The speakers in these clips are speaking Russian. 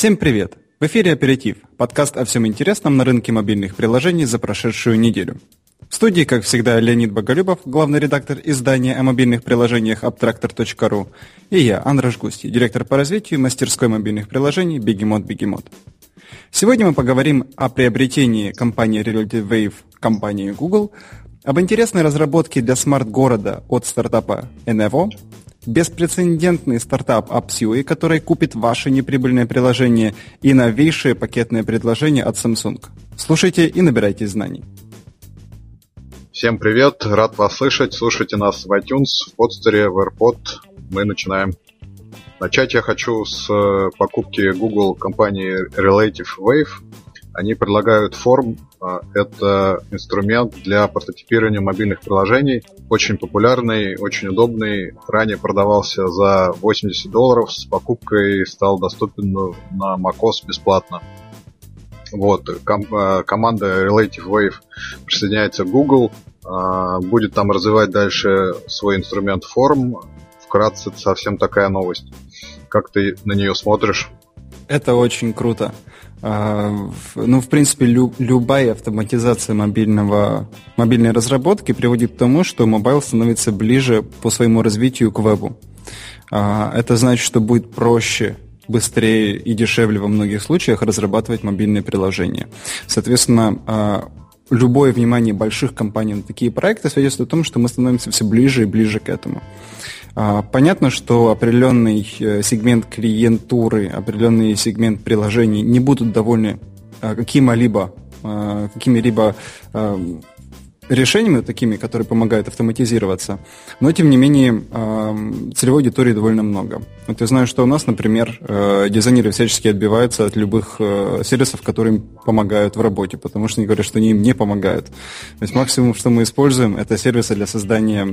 Всем привет! В эфире «Аперитив» – подкаст о всем интересном на рынке мобильных приложений за прошедшую неделю. В студии, как всегда, Леонид Боголюбов, главный редактор издания о мобильных приложениях Abtractor.ru, и я, Андраш Густи, директор по развитию мастерской мобильных приложений Бегемот Бегемот. Сегодня мы поговорим о приобретении компании Relative Wave компании Google, об интересной разработке для смарт-города от стартапа Enevo – беспрецедентный стартап AppSui, который купит ваше неприбыльное приложение и новейшее пакетное предложение от Samsung. Слушайте и набирайтесь знаний. Всем привет, рад вас слышать. Слушайте нас в iTunes, в подстере, в AirPod. Мы начинаем. Начать я хочу с э, покупки Google компании Relative Wave. Они предлагают форм. А, это инструмент для прототипирования мобильных приложений. Очень популярный, очень удобный. Ранее продавался за 80 долларов. С покупкой стал доступен на macOS бесплатно. Вот, ком- а, команда Relative Wave присоединяется к Google, а, будет там развивать дальше свой инструмент форм. Вкратце, совсем такая новость. Как ты на нее смотришь? Это очень круто. А, ну, в принципе, лю, любая автоматизация мобильного, мобильной разработки приводит к тому, что mobile становится ближе по своему развитию к вебу. А, это значит, что будет проще быстрее и дешевле во многих случаях разрабатывать мобильные приложения. Соответственно, а, любое внимание больших компаний на такие проекты свидетельствует о том, что мы становимся все ближе и ближе к этому. А, понятно, что определенный э, сегмент клиентуры, определенный сегмент приложений не будут довольны а, какими-либо а, какими-либо решениями такими, которые помогают автоматизироваться, но тем не менее целевой аудитории довольно много. Вот я знаю, что у нас, например, э, дизайнеры всячески отбиваются от любых э, сервисов, которые им помогают в работе, потому что они говорят, что они им не помогают. То есть максимум, что мы используем, это сервисы для создания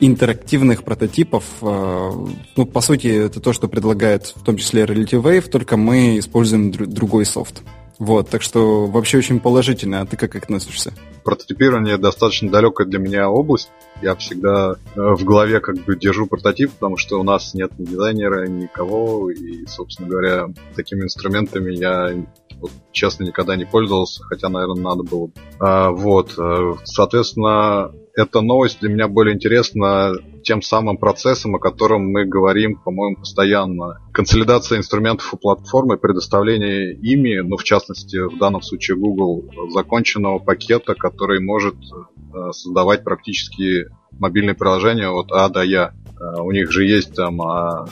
интерактивных прототипов. Э, ну, по сути, это то, что предлагает в том числе Relative Wave, только мы используем другой софт. Вот, так что вообще очень положительно. А ты как относишься? Прототипирование достаточно далекая для меня область. Я всегда э, в голове как бы держу прототип, потому что у нас нет ни дизайнера, никого. И, собственно говоря, такими инструментами я вот, честно никогда не пользовался, хотя, наверное, надо было. А, вот, э, соответственно, эта новость для меня более интересна тем самым процессом, о котором мы говорим, по-моему, постоянно. Консолидация инструментов у платформы, предоставление ими, ну, в частности, в данном случае Google, законченного пакета, который может э, создавать практически мобильные приложения от А до Я. Э, у них же есть там а,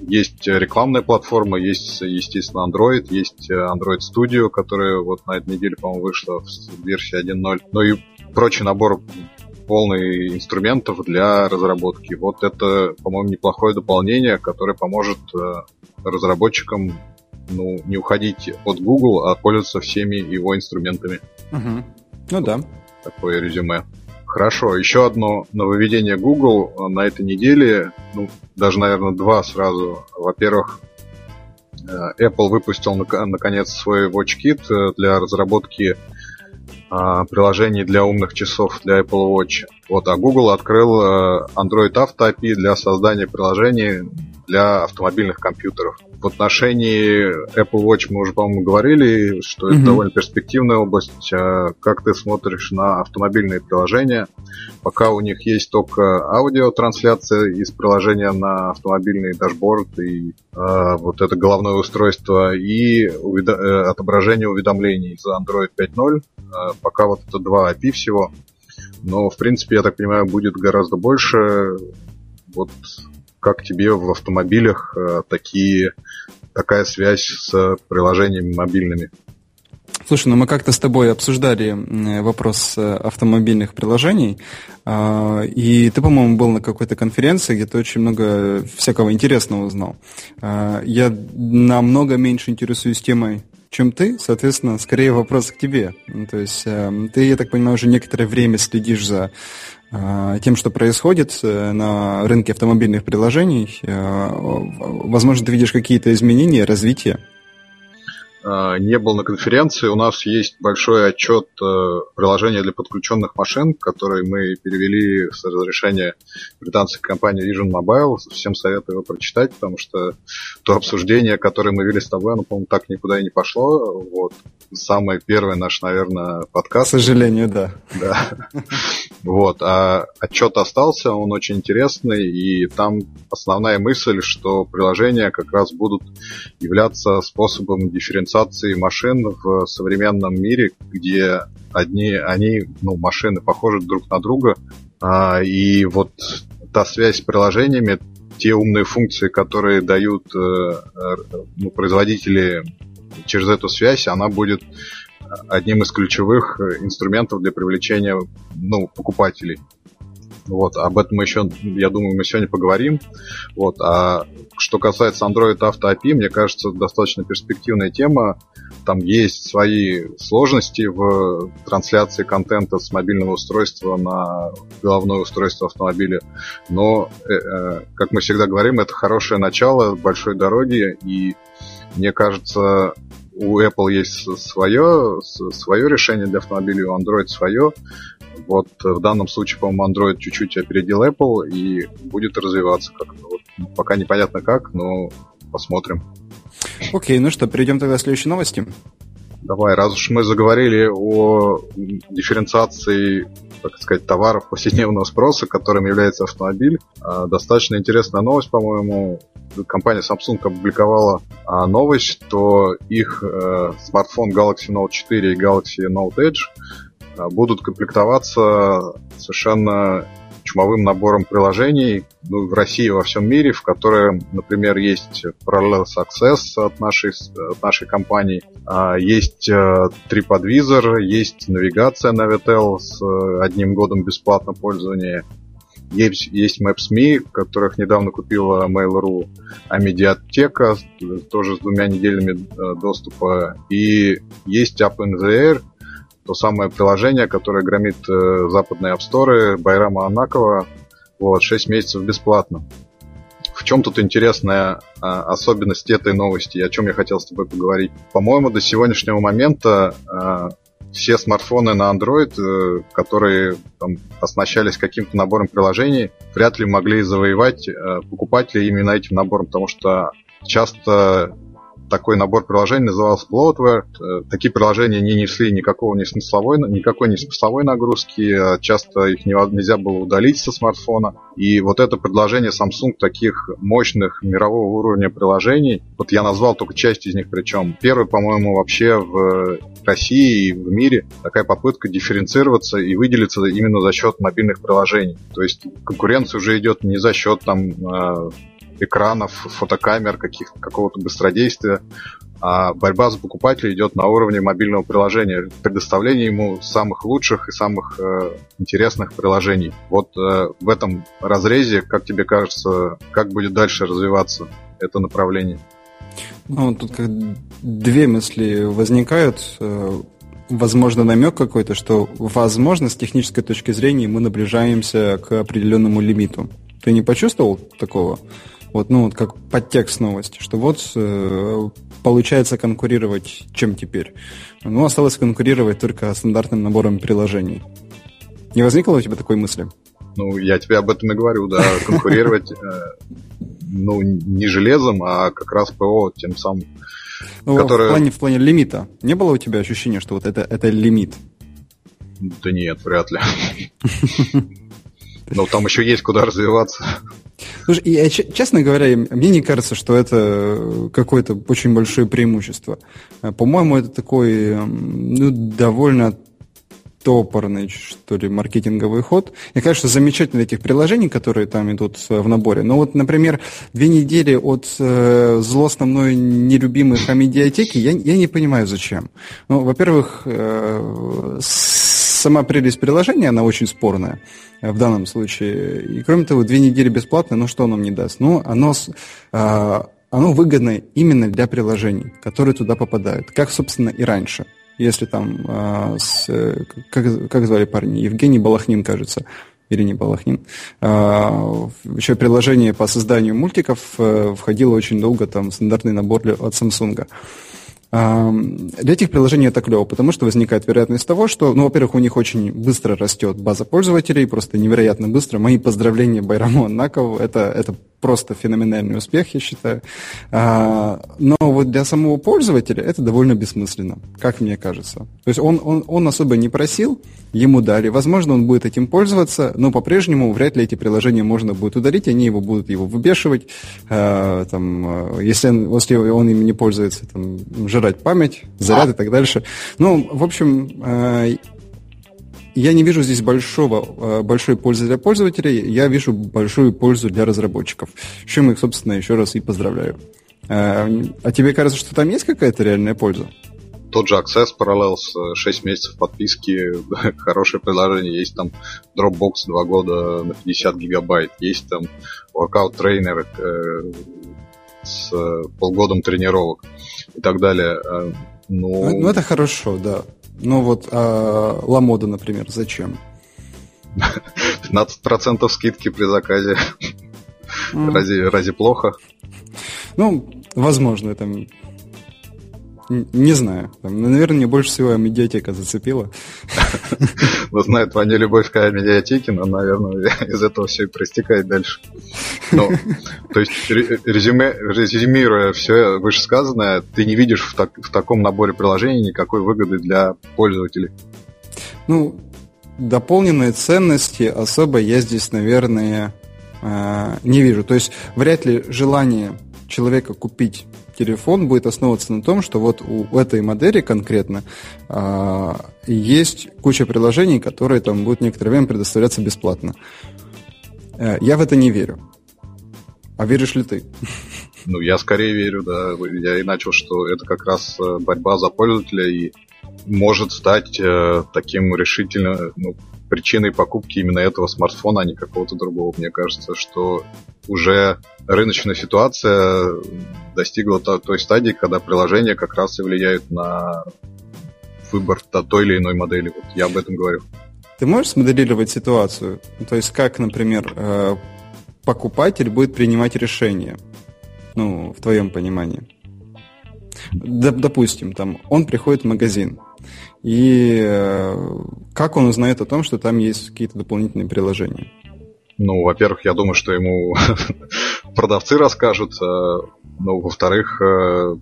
есть рекламная платформа, есть, естественно, Android, есть Android Studio, которая вот на этой неделе, по-моему, вышла в версии 1.0. Ну и прочий набор полный инструментов для разработки. Вот это, по-моему, неплохое дополнение, которое поможет э, разработчикам ну, не уходить от Google, а пользоваться всеми его инструментами. Угу. Ну да. Такое резюме. Хорошо, еще одно нововведение Google на этой неделе, ну, даже, наверное, два сразу. Во-первых, э, Apple выпустил наконец свой WatchKit э, для разработки приложений для умных часов для Apple Watch. Вот, а Google открыл э, Android Auto API для создания приложений для автомобильных компьютеров. В отношении Apple Watch мы уже, по-моему, говорили, что mm-hmm. это довольно перспективная область. А как ты смотришь на автомобильные приложения? Пока у них есть только аудиотрансляция из приложения на автомобильный дашборд и э, вот это головное устройство и увид... э, отображение уведомлений за Android 5.0. Э, пока вот это два API всего. Но, в принципе, я так понимаю, будет гораздо больше. Вот как тебе в автомобилях э, такие, такая связь с приложениями мобильными? Слушай, ну мы как-то с тобой обсуждали вопрос э, автомобильных приложений, а, и ты, по-моему, был на какой-то конференции, где ты очень много всякого интересного узнал. А, я намного меньше интересуюсь темой чем ты, соответственно, скорее вопрос к тебе. Ну, то есть э, ты, я так понимаю, уже некоторое время следишь за э, тем, что происходит э, на рынке автомобильных приложений. Возможно, ты видишь какие-то изменения, развитие? Э, не был на конференции, у нас есть большой отчет э, приложения для подключенных машин, который мы перевели с разрешения британской компании Vision Mobile. Всем советую его прочитать, потому что то обсуждение, которое мы вели с тобой, оно, по-моему, так никуда и не пошло. Вот. Самый первый наш, наверное, подкаст. К сожалению, да. Да. Вот. А отчет остался, он очень интересный, и там основная мысль, что приложения как раз будут являться способом дифференциации машин в современном мире, где одни, они, ну, машины похожи друг на друга, а, и вот та связь с приложениями, те умные функции, которые дают э, э, ну, производители через эту связь, она будет одним из ключевых инструментов для привлечения ну, покупателей. Вот, об этом мы еще, я думаю, мы сегодня поговорим. Вот, а что касается Android Auto API, мне кажется, достаточно перспективная тема. Там есть свои сложности в трансляции контента с мобильного устройства на головное устройство автомобиля. Но, э, э, как мы всегда говорим, это хорошее начало большой дороги. И мне кажется, у Apple есть свое, свое решение для автомобилей, у Android свое. Вот в данном случае, по-моему, Android чуть-чуть опередил Apple и будет развиваться как-то. Вот, пока непонятно как, но посмотрим. Окей, ну что, перейдем тогда к следующей новости. Давай, раз уж мы заговорили о дифференциации, так сказать, товаров повседневного спроса, которым является автомобиль, а, достаточно интересная новость, по-моему. Компания Samsung опубликовала а, новость, что их э, смартфон Galaxy Note 4 и Galaxy Note Edge а, будут комплектоваться совершенно чумовым набором приложений ну, в России и во всем мире, в котором, например, есть Parallel Success от нашей, от нашей компании, а, есть э, TripAdvisor, есть навигация Navitel с э, одним годом бесплатного пользования, есть, есть Maps.me, которых недавно купила Mail.ru, а медиатека тоже с двумя неделями э, доступа, и есть App in the Air, то самое приложение, которое громит э, западные апсторы Байрама Анакова. Вот, 6 месяцев бесплатно. В чем тут интересная а, особенность этой новости, о чем я хотел с тобой поговорить? По-моему, до сегодняшнего момента а, все смартфоны на Android, э, которые там, оснащались каким-то набором приложений, вряд ли могли завоевать э, покупателей именно этим набором, потому что часто такой набор приложений назывался Bloatware. Э, такие приложения не несли никакого не смысловой, никакой не смысловой нагрузки, а часто их нельзя было удалить со смартфона. И вот это предложение Samsung таких мощных мирового уровня приложений, вот я назвал только часть из них причем. Первый, по-моему, вообще в России и в мире такая попытка дифференцироваться и выделиться именно за счет мобильных приложений. То есть конкуренция уже идет не за счет там э, экранов, фотокамер, каких, какого-то быстродействия, а борьба за покупателя идет на уровне мобильного приложения, предоставление ему самых лучших и самых э, интересных приложений. Вот э, в этом разрезе, как тебе кажется, как будет дальше развиваться это направление? Ну, тут как две мысли возникают. Э, возможно, намек какой-то, что, возможно, с технической точки зрения мы наближаемся к определенному лимиту. Ты не почувствовал такого? Вот, ну, вот как подтекст новости, что вот э, получается конкурировать чем теперь? Ну, осталось конкурировать только стандартным набором приложений. Не возникло у тебя такой мысли? Ну, я тебе об этом и говорю, да, конкурировать, э, ну, не железом, а как раз ПО тем самым. Ну, которое... в, плане, в плане лимита. Не было у тебя ощущения, что вот это, это лимит? Да нет, вряд ли. Но там еще есть куда развиваться. Слушай, я, честно говоря, мне не кажется, что это какое-то очень большое преимущество. Э, по-моему, это такой ну, довольно топорный, что ли, маркетинговый ход. Мне кажется, замечательно этих приложений, которые там идут э, в наборе. Но вот, например, две недели от э, злостно мной нелюбимых медиатеки я, я не понимаю, зачем. Ну, во-первых, э, сама прелесть приложения, она очень спорная э, в данном случае. И кроме того, две недели бесплатно, ну что оно мне даст? Ну, оно, э, оно выгодно именно для приложений, которые туда попадают, как, собственно, и раньше. Если там, э, с, как, как звали парни, Евгений Балахнин, кажется, или не Балахнин, еще приложение по созданию мультиков входило очень долго, там, стандартный набор от Samsung. Для этих приложений это клево, потому что возникает вероятность того, что, ну, во-первых, у них очень быстро растет база пользователей, просто невероятно быстро. Мои поздравления Байраму Аннакову, это, это просто феноменальный успех, я считаю. А, но вот для самого пользователя это довольно бессмысленно, как мне кажется. То есть он, он, он особо не просил, ему дали. Возможно, он будет этим пользоваться, но по-прежнему вряд ли эти приложения можно будет удалить, они его будут его выбешивать. А, там, если, он, если он им не пользуется, там, жрать память, заряд и так дальше. Ну, в общем, а, я не вижу здесь большого, э, большой пользы для пользователей, я вижу большую пользу для разработчиков. С чем их, собственно, еще раз и поздравляю. Э, а тебе кажется, что там есть какая-то реальная польза? Тот же Access Parallels, 6 месяцев подписки, хорошее приложение, есть там Dropbox 2 года на 50 гигабайт, есть там Workout Trainer э, с полгодом тренировок и так далее. Ну, ну, это хорошо, да. Ну вот, а Ламода, например, зачем? 15% скидки при заказе. Mm. Разве, разве плохо? Ну, возможно, там не знаю. Ну, наверное, мне больше всего медиатека зацепила. Ну, знаю твою любовь к медиатеке, но, наверное, из этого все и проистекает дальше. Ну, то есть, резюме, резюмируя все вышесказанное, ты не видишь в, так, в таком наборе приложений никакой выгоды для пользователей? Ну, дополненные ценности особо я здесь, наверное, э, не вижу. То есть, вряд ли желание человека купить телефон будет основываться на том, что вот у этой модели конкретно а, есть куча приложений, которые там будут некоторое время предоставляться бесплатно. А, я в это не верю. А веришь ли ты? Ну, я скорее верю, да. Я и начал, что это как раз э, борьба за пользователя и может стать э, таким решительно ну, причиной покупки именно этого смартфона, а не какого-то другого. Мне кажется, что уже рыночная ситуация достигла той стадии, когда приложения как раз и влияют на выбор той или иной модели. Вот я об этом говорю. Ты можешь смоделировать ситуацию? То есть как, например, э, покупатель будет принимать решение? Ну, в твоем понимании. Допустим, там он приходит в магазин, и э, как он узнает о том, что там есть какие-то дополнительные приложения? Ну, во-первых, я думаю, что ему продавцы расскажут. Э, ну, во-вторых, э,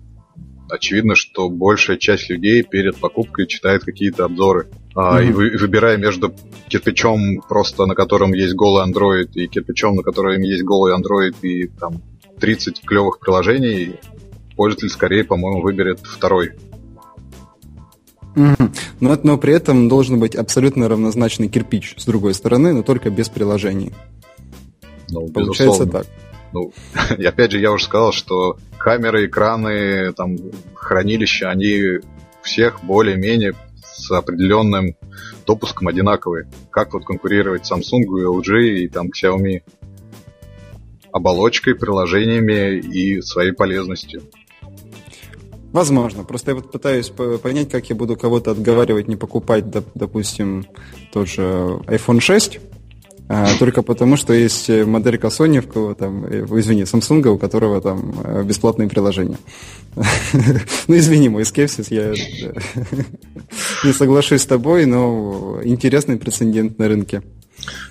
очевидно, что большая часть людей перед покупкой читает какие-то обзоры. Mm-hmm. И вы, выбирая между кирпичом, просто на котором есть голый Android, и кирпичом, на котором есть голый Android, и там 30 клевых приложений, пользователь скорее, по-моему, выберет второй. Mm-hmm. Но, но при этом должен быть абсолютно равнозначный кирпич с другой стороны, но только без приложений. Ну, Получается безусловно. так. Ну, и опять же, я уже сказал, что камеры, экраны, там, хранилища, они всех более-менее с определенным допуском одинаковые. Как вот конкурировать Samsung, LG и там Xiaomi? Оболочкой, приложениями и своей полезностью. Возможно. Просто я вот пытаюсь понять, как я буду кого-то отговаривать не покупать, допустим, тот же iPhone 6, а, только потому, что есть моделька Sony, у кого там, э, извини, Samsung, у которого там э, бесплатные приложения. Ну, извини, мой скепсис, я не соглашусь с тобой, но интересный прецедент на рынке.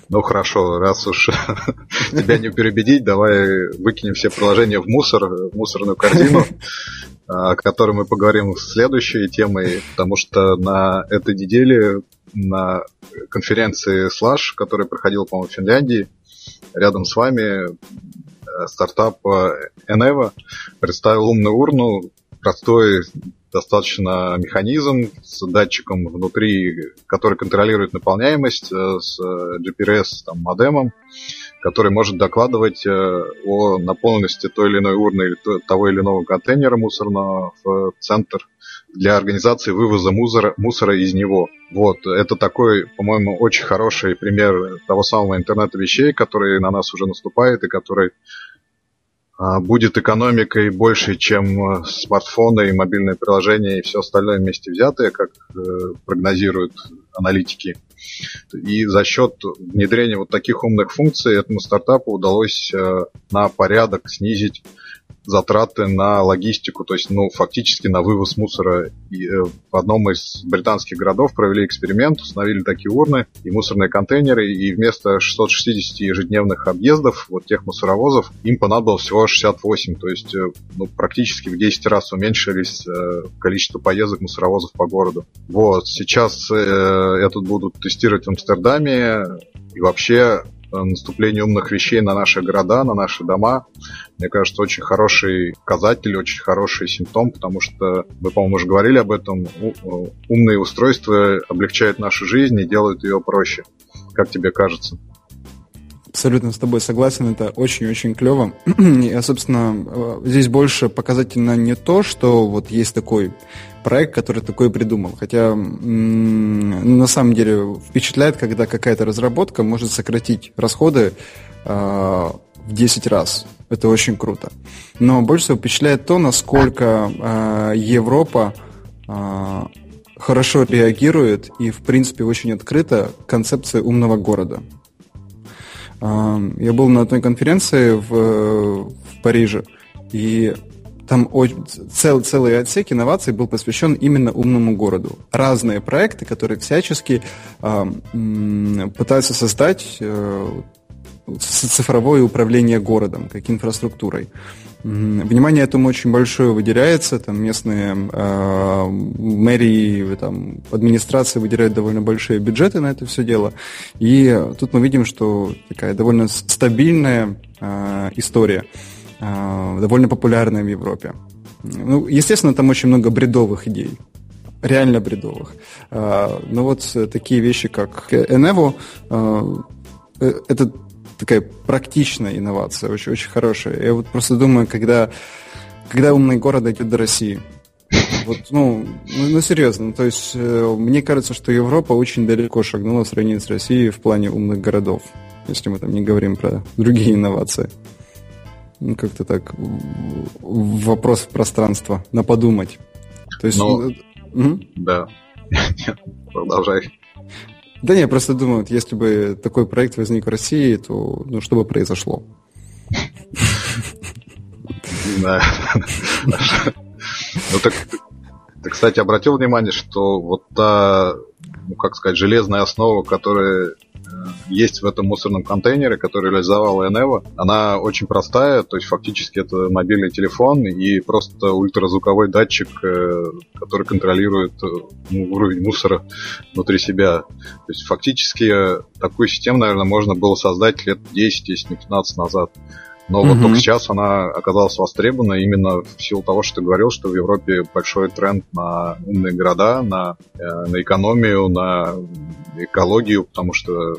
Ну хорошо, раз уж тебя не переубедить, давай выкинем все приложения в мусор, в мусорную корзину, о которой мы поговорим в следующей темой, потому что на этой неделе на конференции Slash, которая проходила, по-моему, в Финляндии, рядом с вами э, стартап Eneva представил умную урну, простой достаточно механизм с датчиком внутри, который контролирует наполняемость, э, с GPRS там, модемом, который может докладывать э, о наполненности той или иной урны или того или иного контейнера мусорного в центр для организации вывоза мусора, мусора из него. Вот, это такой, по-моему, очень хороший пример того самого интернета вещей, который на нас уже наступает и который а, будет экономикой больше, чем а, смартфоны и мобильные приложения и все остальное вместе взятое, как э, прогнозируют аналитики. И за счет внедрения вот таких умных функций этому стартапу удалось э, на порядок снизить затраты на логистику, то есть, ну, фактически на вывоз мусора. И, э, в одном из британских городов провели эксперимент, установили такие урны и мусорные контейнеры, и вместо 660 ежедневных объездов вот тех мусоровозов им понадобилось всего 68, то есть, э, ну, практически в 10 раз уменьшились э, количество поездок мусоровозов по городу. Вот, сейчас э, это будут тестировать в Амстердаме, и вообще наступление умных вещей на наши города, на наши дома, мне кажется, очень хороший показатель, очень хороший симптом, потому что мы, по-моему, уже говорили об этом. Умные устройства облегчают нашу жизнь и делают ее проще. Как тебе кажется? Абсолютно с тобой согласен, это очень-очень клево. И, собственно, э, здесь больше показательно не то, что вот есть такой проект, который такой придумал. Хотя на самом деле впечатляет, когда какая-то разработка может сократить расходы э, в 10 раз. Это очень круто. Но больше всего впечатляет то, насколько э, Европа хорошо реагирует и, в принципе, очень открыто к концепции умного города. Я был на одной конференции в, в Париже, и там цел, целый отсек инноваций был посвящен именно умному городу. Разные проекты, которые всячески э, пытаются создать э, цифровое управление городом, как инфраструктурой. Внимание этому очень большое выделяется, там местные э, мэрии, там, администрации выделяют довольно большие бюджеты на это все дело. И тут мы видим, что такая довольно стабильная э, история, довольно популярная в Европе. Ну, естественно, там очень много бредовых идей, реально бредовых. Э, но вот такие вещи, как Enevo, э, э это такая практичная инновация, очень, очень хорошая. Я вот просто думаю, когда, когда умный город дойдет до России, вот, ну, ну, ну, серьезно, то есть э, мне кажется, что Европа очень далеко шагнула в сравнении с Россией в плане умных городов, если мы там не говорим про другие инновации. Ну, как-то так, вопрос в пространство, на подумать. То есть... Ну, угу. Да. Продолжай. Да не, я просто думаю, вот если бы такой проект возник в России, то ну что бы произошло? Да. Ну так, ты, кстати, обратил внимание, что вот та, ну как сказать, железная основа, которая есть в этом мусорном контейнере, который реализовала Eneva. Она очень простая, то есть фактически это мобильный телефон и просто ультразвуковой датчик, э, который контролирует э, ну, уровень мусора внутри себя. То есть фактически такую систему, наверное, можно было создать лет 10, если не 15 назад. Но угу. вот только сейчас она оказалась востребована именно в силу того, что ты говорил, что в Европе большой тренд на умные города, на, э, на экономию, на экологию, потому что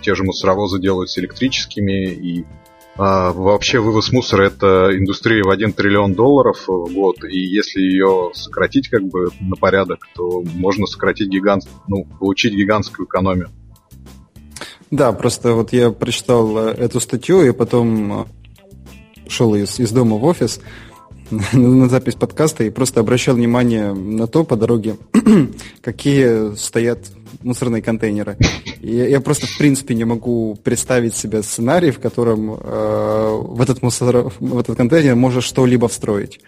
те же мусоровозы делаются электрическими, и а, вообще вывоз мусора это индустрия в 1 триллион долларов в год, и если ее сократить как бы на порядок, то можно сократить гигант, ну, получить гигантскую экономию. Да, просто вот я прочитал э, эту статью и потом э, шел из, из дома в офис на запись подкаста и просто обращал внимание на то по дороге, какие стоят мусорные контейнеры. И я просто, в принципе, не могу представить себе сценарий, в котором э, в, этот мусор, в этот контейнер можно что-либо встроить.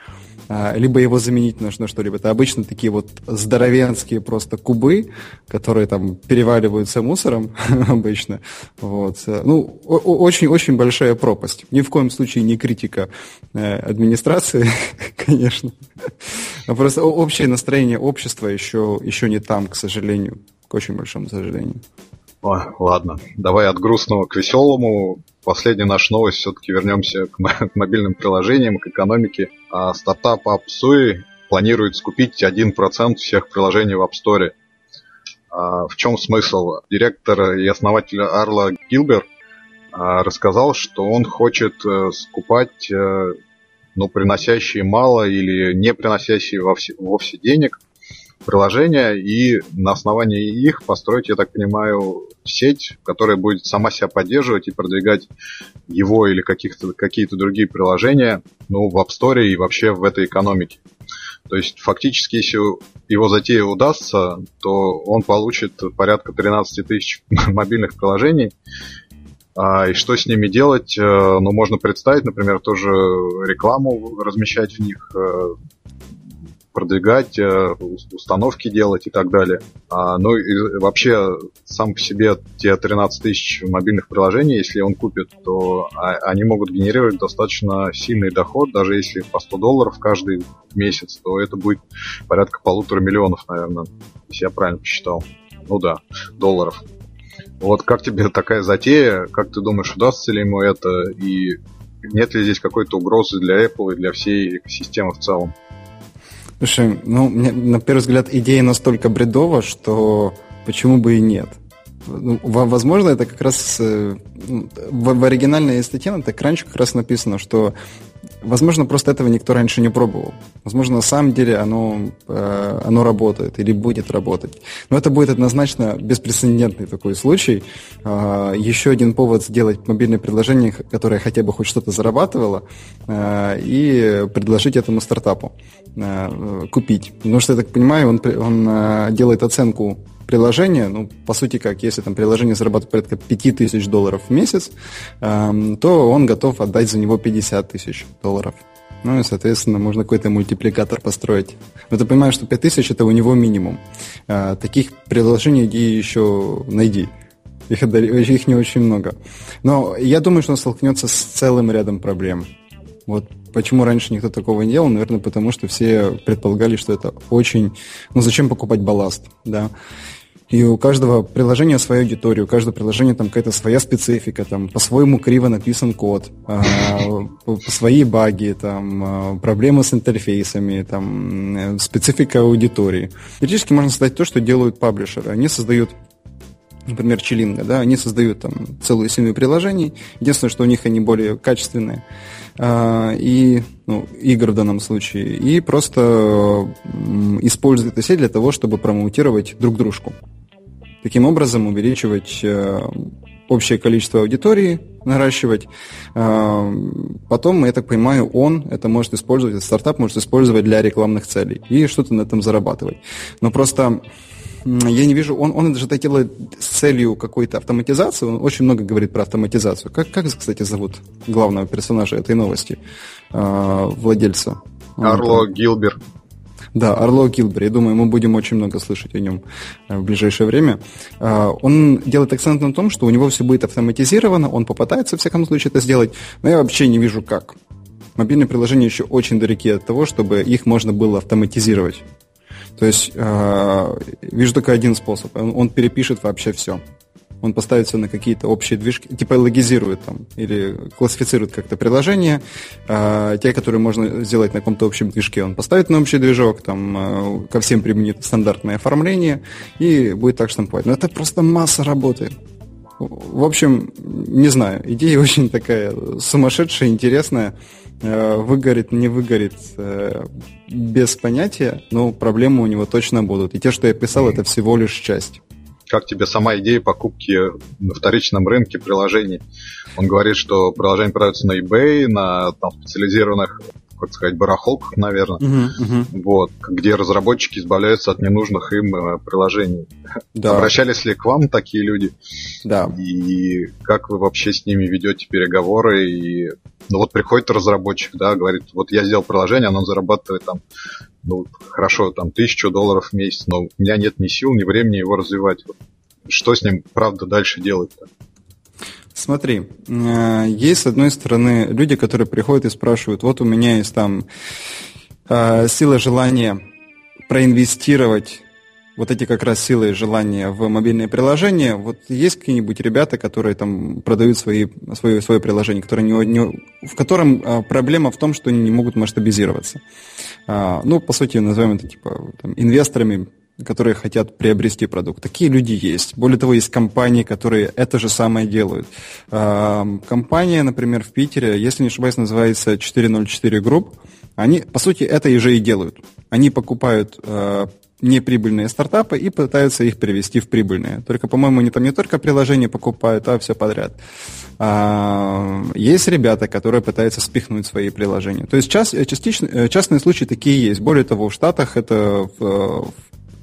А, либо его заменить на, что-либо. Это обычно такие вот здоровенские просто кубы, которые там переваливаются мусором обычно. Вот. Ну, очень-очень большая пропасть. Ни в коем случае не критика э, администрации, конечно. А просто общее настроение общества еще, еще не там, к сожалению. К очень большому сожалению. О, ладно, давай от грустного к веселому. Последняя наша новость, все-таки вернемся к мобильным приложениям, к экономике. А стартап AppSui планирует скупить 1% всех приложений в App Store. А в чем смысл? Директор и основатель Арла Гилбер а, рассказал, что он хочет а, скупать а, ну, приносящие мало или не приносящие вовсе, вовсе денег приложения и на основании их построить, я так понимаю, сеть, которая будет сама себя поддерживать и продвигать его или каких-то, какие-то другие приложения ну, в App Store и вообще в этой экономике. То есть фактически, если его затея удастся, то он получит порядка 13 тысяч мобильных приложений, А, и что с ними делать? Ну, можно представить, например, тоже рекламу размещать в них, продвигать, э, установки делать и так далее. А, ну и вообще сам по себе те 13 тысяч мобильных приложений, если он купит, то а, они могут генерировать достаточно сильный доход, даже если по 100 долларов каждый месяц, то это будет порядка полутора миллионов, наверное, если я правильно посчитал. Ну да, долларов. Вот как тебе такая затея? Как ты думаешь, удастся ли ему это? И нет ли здесь какой-то угрозы для Apple и для всей экосистемы в целом? Слушай, ну, мне, на первый взгляд, идея настолько бредова, что почему бы и нет? Ну, возможно, это как раз э, в, в оригинальной статье на TechCrunch как раз написано, что Возможно, просто этого никто раньше не пробовал. Возможно, на самом деле оно, э, оно работает или будет работать. Но это будет однозначно беспрецедентный такой случай. Э, еще один повод сделать мобильное приложение, которое хотя бы хоть что-то зарабатывало, э, и предложить этому стартапу э, купить. Потому что, я так понимаю, он, он делает оценку приложение, ну, по сути, как, если там приложение зарабатывает порядка 5000 долларов в месяц, э, то он готов отдать за него 50 тысяч долларов. Ну и, соответственно, можно какой-то мультипликатор построить. Но ты понимаешь, что 5000 это у него минимум. Э, таких приложений иди еще найди. Их, их не очень много. Но я думаю, что он столкнется с целым рядом проблем. Вот почему раньше никто такого не делал, наверное, потому что все предполагали, что это очень... Ну, зачем покупать балласт, да? И у каждого приложения своя аудитория, у каждого приложения там какая-то своя специфика, там по-своему криво написан код, э, свои баги, там э, проблемы с интерфейсами, там специфика аудитории. Теоретически можно создать то, что делают паблишеры. Они создают например, Чилинга, да, они создают там целую семью приложений. Единственное, что у них они более качественные. Э, и ну, игр в данном случае, и просто используют эту сеть для того, чтобы промоутировать друг дружку. Таким образом увеличивать э, общее количество аудитории, наращивать. Э, потом, я так понимаю, он это может использовать, этот стартап может использовать для рекламных целей и что-то на этом зарабатывать. Но просто я не вижу, он, он это делает с целью какой-то автоматизации, он очень много говорит про автоматизацию. Как, как кстати, зовут главного персонажа этой новости, э, владельца? Арло Гилбер. Да, Орло Гилбер. Я думаю, мы будем очень много слышать о нем э, в ближайшее время. Э, он делает акцент на том, что у него все будет автоматизировано, он попытается, в всяком случае, это сделать, но я вообще не вижу как. Мобильные приложения еще очень далеки от того, чтобы их можно было автоматизировать. То есть э, вижу только один способ. Он перепишет вообще все. Он поставит все на какие-то общие движки, типа логизирует там или классифицирует как-то приложения, э, те, которые можно сделать на каком-то общем движке, он поставит на общий движок, там э, ко всем применит стандартное оформление и будет так штамповать. Но это просто масса работы. В общем, не знаю, идея очень такая сумасшедшая, интересная. Э, выгорит, не выгорит, э, без понятия, но проблемы у него точно будут. И те, что я писал, это всего лишь часть. Как тебе сама идея покупки на вторичном рынке приложений? Он говорит, что приложения продаются на eBay, на там, специализированных как сказать, барахолках, наверное, uh-huh, uh-huh. вот, где разработчики избавляются от ненужных им э, приложений. Да. Обращались ли к вам такие люди? Да. И как вы вообще с ними ведете переговоры? И ну вот приходит разработчик, да, говорит, вот я сделал приложение, оно зарабатывает там, ну, хорошо, там, тысячу долларов в месяц, но у меня нет ни сил, ни времени его развивать. Что с ним, правда, дальше делать-то? Смотри, э, есть с одной стороны люди, которые приходят и спрашивают, вот у меня есть там э, сила желания проинвестировать вот эти как раз силы и желания в мобильные приложения. Вот есть какие-нибудь ребята, которые там продают свои, свои, свое приложение, которые не, не, в котором а, проблема в том, что они не могут масштабизироваться. А, ну, по сути, назовем это типа там, инвесторами которые хотят приобрести продукт. Такие люди есть. Более того, есть компании, которые это же самое делают. Компания, например, в Питере, если не ошибаюсь, называется 404 Group. Они, по сути, это и же и делают. Они покупают а, неприбыльные стартапы и пытаются их перевести в прибыльные. Только, по-моему, они там не только приложения покупают, а все подряд. А, есть ребята, которые пытаются спихнуть свои приложения. То есть част, частично, э, частные случаи такие есть. Более того, в Штатах это в,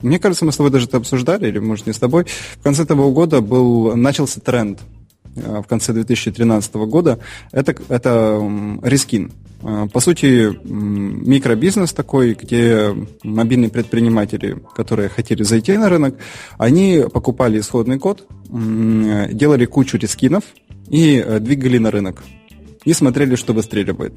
мне кажется, мы с тобой даже это обсуждали, или, может, не с тобой. В конце этого года был, начался тренд в конце 2013 года, это, это Рискин. По сути, микробизнес такой, где мобильные предприниматели, которые хотели зайти на рынок, они покупали исходный код, делали кучу рискинов и двигали на рынок. И смотрели, что выстреливает.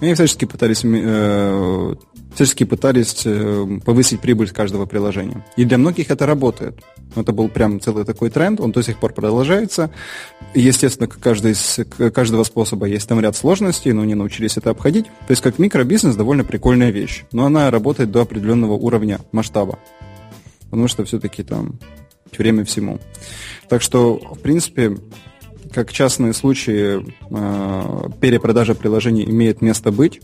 Они всячески пытались, э, всячески пытались э, повысить прибыль каждого приложения. И для многих это работает. Это был прям целый такой тренд, он до сих пор продолжается. естественно, как каждый из каждого способа есть там ряд сложностей, но они научились это обходить. То есть как микробизнес довольно прикольная вещь, но она работает до определенного уровня масштаба. Потому что все-таки там время всему. Так что, в принципе, как частные случаи э, перепродажа приложений имеет место быть,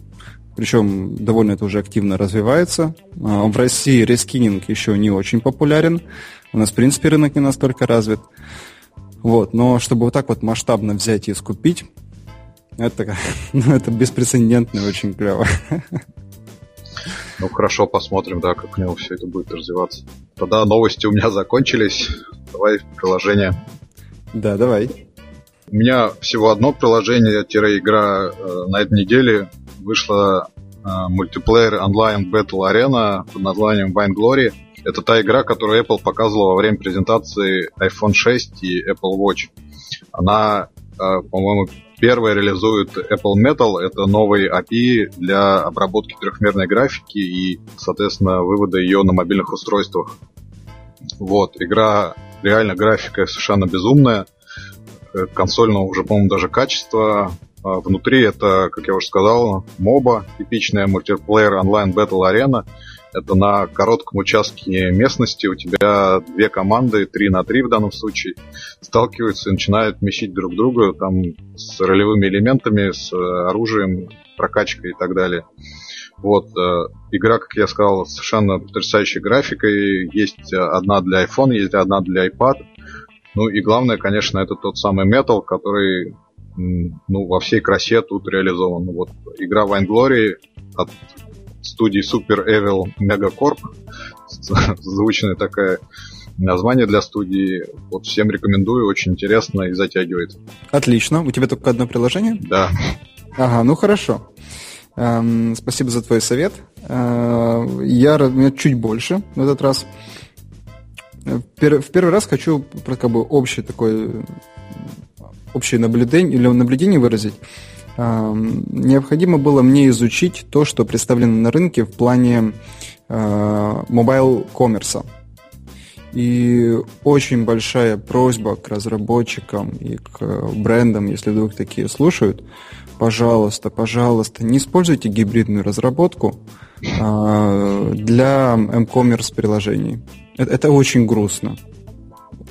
причем довольно это уже активно развивается. Э, в России рескининг еще не очень популярен. У нас, в принципе, рынок не настолько развит. Вот, но чтобы вот так вот масштабно взять и скупить, это, ну, это беспрецедентно и очень клево. Ну хорошо, посмотрим, да, как у него все это будет развиваться. Тогда новости у меня закончились. Давай приложение. Да, давай. У меня всего одно приложение-игра э, на этой неделе вышла э, мультиплеер онлайн Battle Arena под названием Vine Glory. Это та игра, которую Apple показывала во время презентации iPhone 6 и Apple Watch. Она, э, по-моему, первая реализует Apple Metal. Это новый API для обработки трехмерной графики и, соответственно, вывода ее на мобильных устройствах. Вот, игра, реально графика совершенно безумная. Э, консольного уже, по-моему, даже качества. А внутри это, как я уже сказал, моба, типичная мультиплеер онлайн Battle Arena. Это на коротком участке местности у тебя две команды, три на три в данном случае, сталкиваются и начинают месить друг друга там с ролевыми элементами, с оружием, прокачкой и так далее. Вот, э, игра, как я сказал, совершенно потрясающей графикой. Есть одна для iPhone, есть одна для iPad. Ну и главное, конечно, это тот самый Metal, который ну, во всей красе тут реализован. Вот игра Glory от студии Super Evil Megacorp, звучное такое название для студии. Вот всем рекомендую, очень интересно и затягивает. Отлично. У тебя только одно приложение? Да. Ага, ну хорошо. Эм, спасибо за твой совет. Э, я, у меня чуть больше в этот раз. В первый раз хочу как бы общее такое общее наблюдение или наблюдение выразить. Необходимо было мне изучить то, что представлено на рынке в плане mobile коммерса. И очень большая просьба к разработчикам и к брендам, если вдруг такие слушают, пожалуйста, пожалуйста, не используйте гибридную разработку для m-commerce приложений. Это, это очень грустно.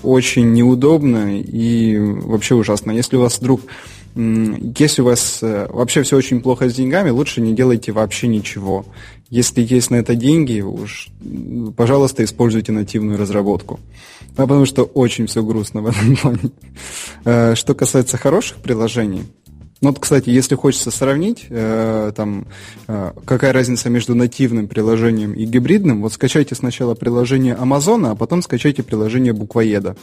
Очень неудобно и вообще ужасно. Если у вас вдруг если у вас э, вообще все очень плохо с деньгами, лучше не делайте вообще ничего. Если есть на это деньги, уж, пожалуйста, используйте нативную разработку. Потому что очень все грустно в этом плане. Э, что касается хороших приложений, ну вот, кстати, если хочется сравнить, э, там, э, какая разница между нативным приложением и гибридным, вот скачайте сначала приложение Амазона, а потом скачайте приложение Буквоеда.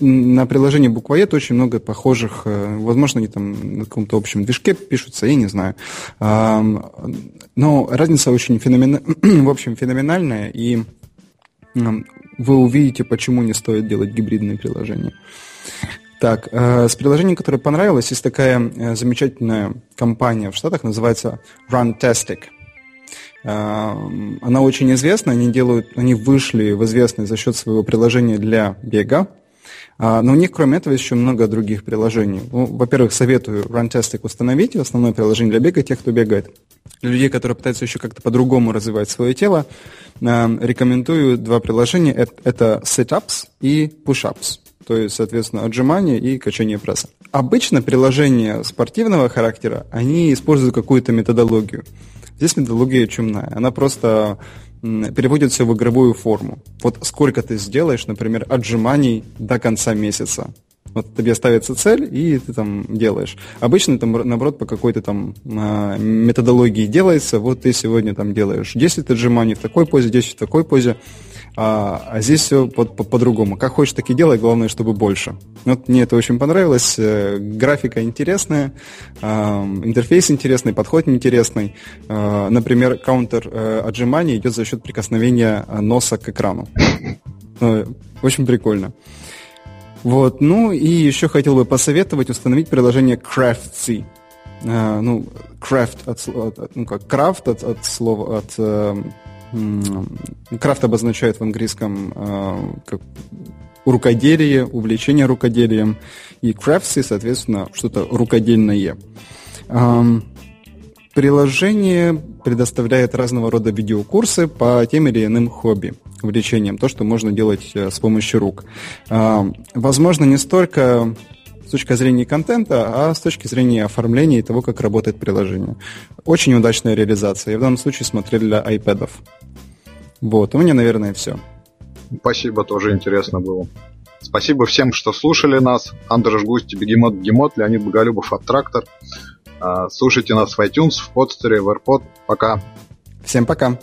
На приложении Буквоед очень много похожих, э, возможно, они там на каком-то общем движке пишутся, я не знаю. Э, но разница очень феномен... в общем, феноменальная, и вы увидите, почему не стоит делать гибридные приложения. Так, э, с приложением, которое понравилось, есть такая э, замечательная компания в Штатах, называется Runtastic. Э, она очень известна, они делают, они вышли в известность за счет своего приложения для бега, э, но у них, кроме этого, еще много других приложений. Ну, во-первых, советую Runtastic установить, основное приложение для бега, тех, кто бегает. Для людей, которые пытаются еще как-то по-другому развивать свое тело, рекомендую два приложения. Это Setups и Pushups то есть, соответственно, отжимания и качание пресса. Обычно приложения спортивного характера, они используют какую-то методологию. Здесь методология чумная. Она просто переводит все в игровую форму. Вот сколько ты сделаешь, например, отжиманий до конца месяца. Вот тебе ставится цель, и ты там делаешь. Обычно это, наоборот, по какой-то там а, методологии делается. Вот ты сегодня там делаешь 10 отжиманий в такой позе, 10 в такой позе. А, а здесь все по- по- по-другому. Как хочешь, так и делай, главное, чтобы больше. Вот мне это очень понравилось. Э, графика интересная, интерфейс интересный, подход интересный. Например, каунтер э, отжимания идет за счет прикосновения носа к экрану. Э, очень прикольно. Вот, ну и еще хотел бы посоветовать установить приложение Craftsy. Uh, ну, craft от, от, ну как craft от, от слова от craft обозначает в английском uh, как рукоделие, увлечение рукоделием, и craftsy, соответственно, что-то рукодельное. Приложение предоставляет разного рода видеокурсы по тем или иным хобби увлечением, то, что можно делать э, с помощью рук. Возможно, не столько с точки зрения контента, а с точки зрения оформления и того, как работает приложение. Очень удачная реализация. Я в данном случае смотрел для iPad. Вот, у меня, наверное, все. Спасибо, тоже интересно было. Спасибо всем, что слушали нас. Андрей Густи, Бегемот, Бегемот, Леонид Боголюбов, Аттрактор. Слушайте нас в iTunes, в подстере, в AirPod. Пока. Всем пока.